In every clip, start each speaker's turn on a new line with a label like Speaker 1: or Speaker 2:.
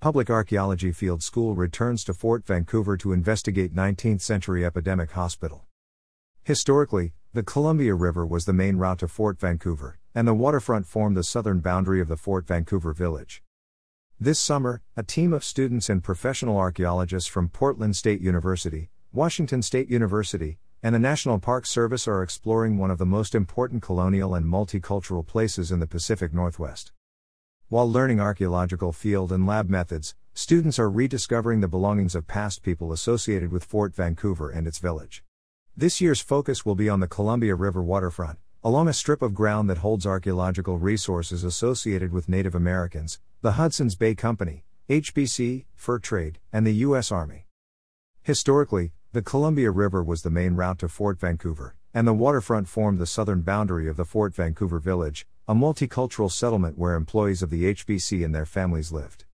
Speaker 1: Public Archaeology Field School returns to Fort Vancouver to investigate 19th century epidemic hospital. Historically, the Columbia River was the main route to Fort Vancouver, and the waterfront formed the southern boundary of the Fort Vancouver village. This summer, a team of students and professional archaeologists from Portland State University, Washington State University, and the National Park Service are exploring one of the most important colonial and multicultural places in the Pacific Northwest. While learning archaeological field and lab methods, students are rediscovering the belongings of past people associated with Fort Vancouver and its village. This year's focus will be on the Columbia River waterfront, along a strip of ground that holds archaeological resources associated with Native Americans, the Hudson's Bay Company, HBC, fur trade, and the U.S. Army. Historically, the Columbia River was the main route to Fort Vancouver, and the waterfront formed the southern boundary of the Fort Vancouver Village, a multicultural settlement where employees of the HBC and their families lived.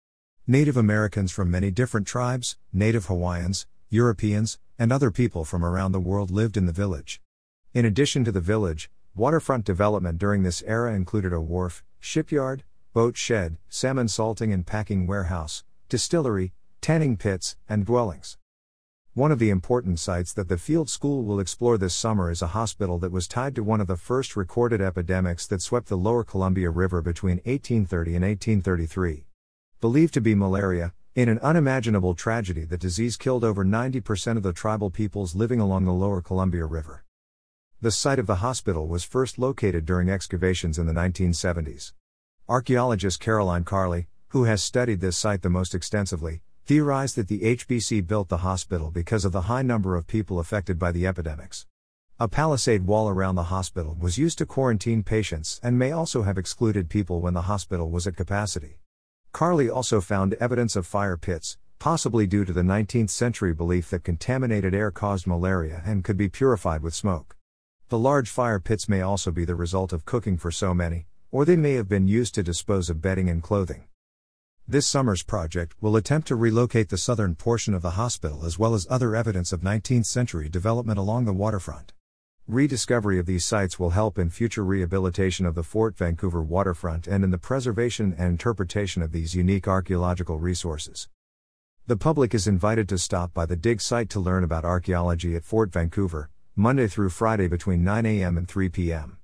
Speaker 1: Native Americans from many different tribes, Native Hawaiians, Europeans, and other people from around the world lived in the village. In addition to the village, waterfront development during this era included a wharf, shipyard, boat shed, salmon salting and packing warehouse, distillery, tanning pits, and dwellings. One of the important sites that the field school will explore this summer is a hospital that was tied to one of the first recorded epidemics that swept the lower Columbia River between 1830 and 1833. Believed to be malaria, in an unimaginable tragedy, the disease killed over 90% of the tribal peoples living along the lower Columbia River. The site of the hospital was first located during excavations in the 1970s. Archaeologist Caroline Carley, who has studied this site the most extensively, theorized that the HBC built the hospital because of the high number of people affected by the epidemics. A palisade wall around the hospital was used to quarantine patients and may also have excluded people when the hospital was at capacity. Carley also found evidence of fire pits, possibly due to the 19th century belief that contaminated air caused malaria and could be purified with smoke. The large fire pits may also be the result of cooking for so many, or they may have been used to dispose of bedding and clothing. This summer's project will attempt to relocate the southern portion of the hospital as well as other evidence of 19th century development along the waterfront. Rediscovery of these sites will help in future rehabilitation of the Fort Vancouver waterfront and in the preservation and interpretation of these unique archaeological resources. The public is invited to stop by the dig site to learn about archaeology at Fort Vancouver, Monday through Friday between 9 a.m. and 3 p.m.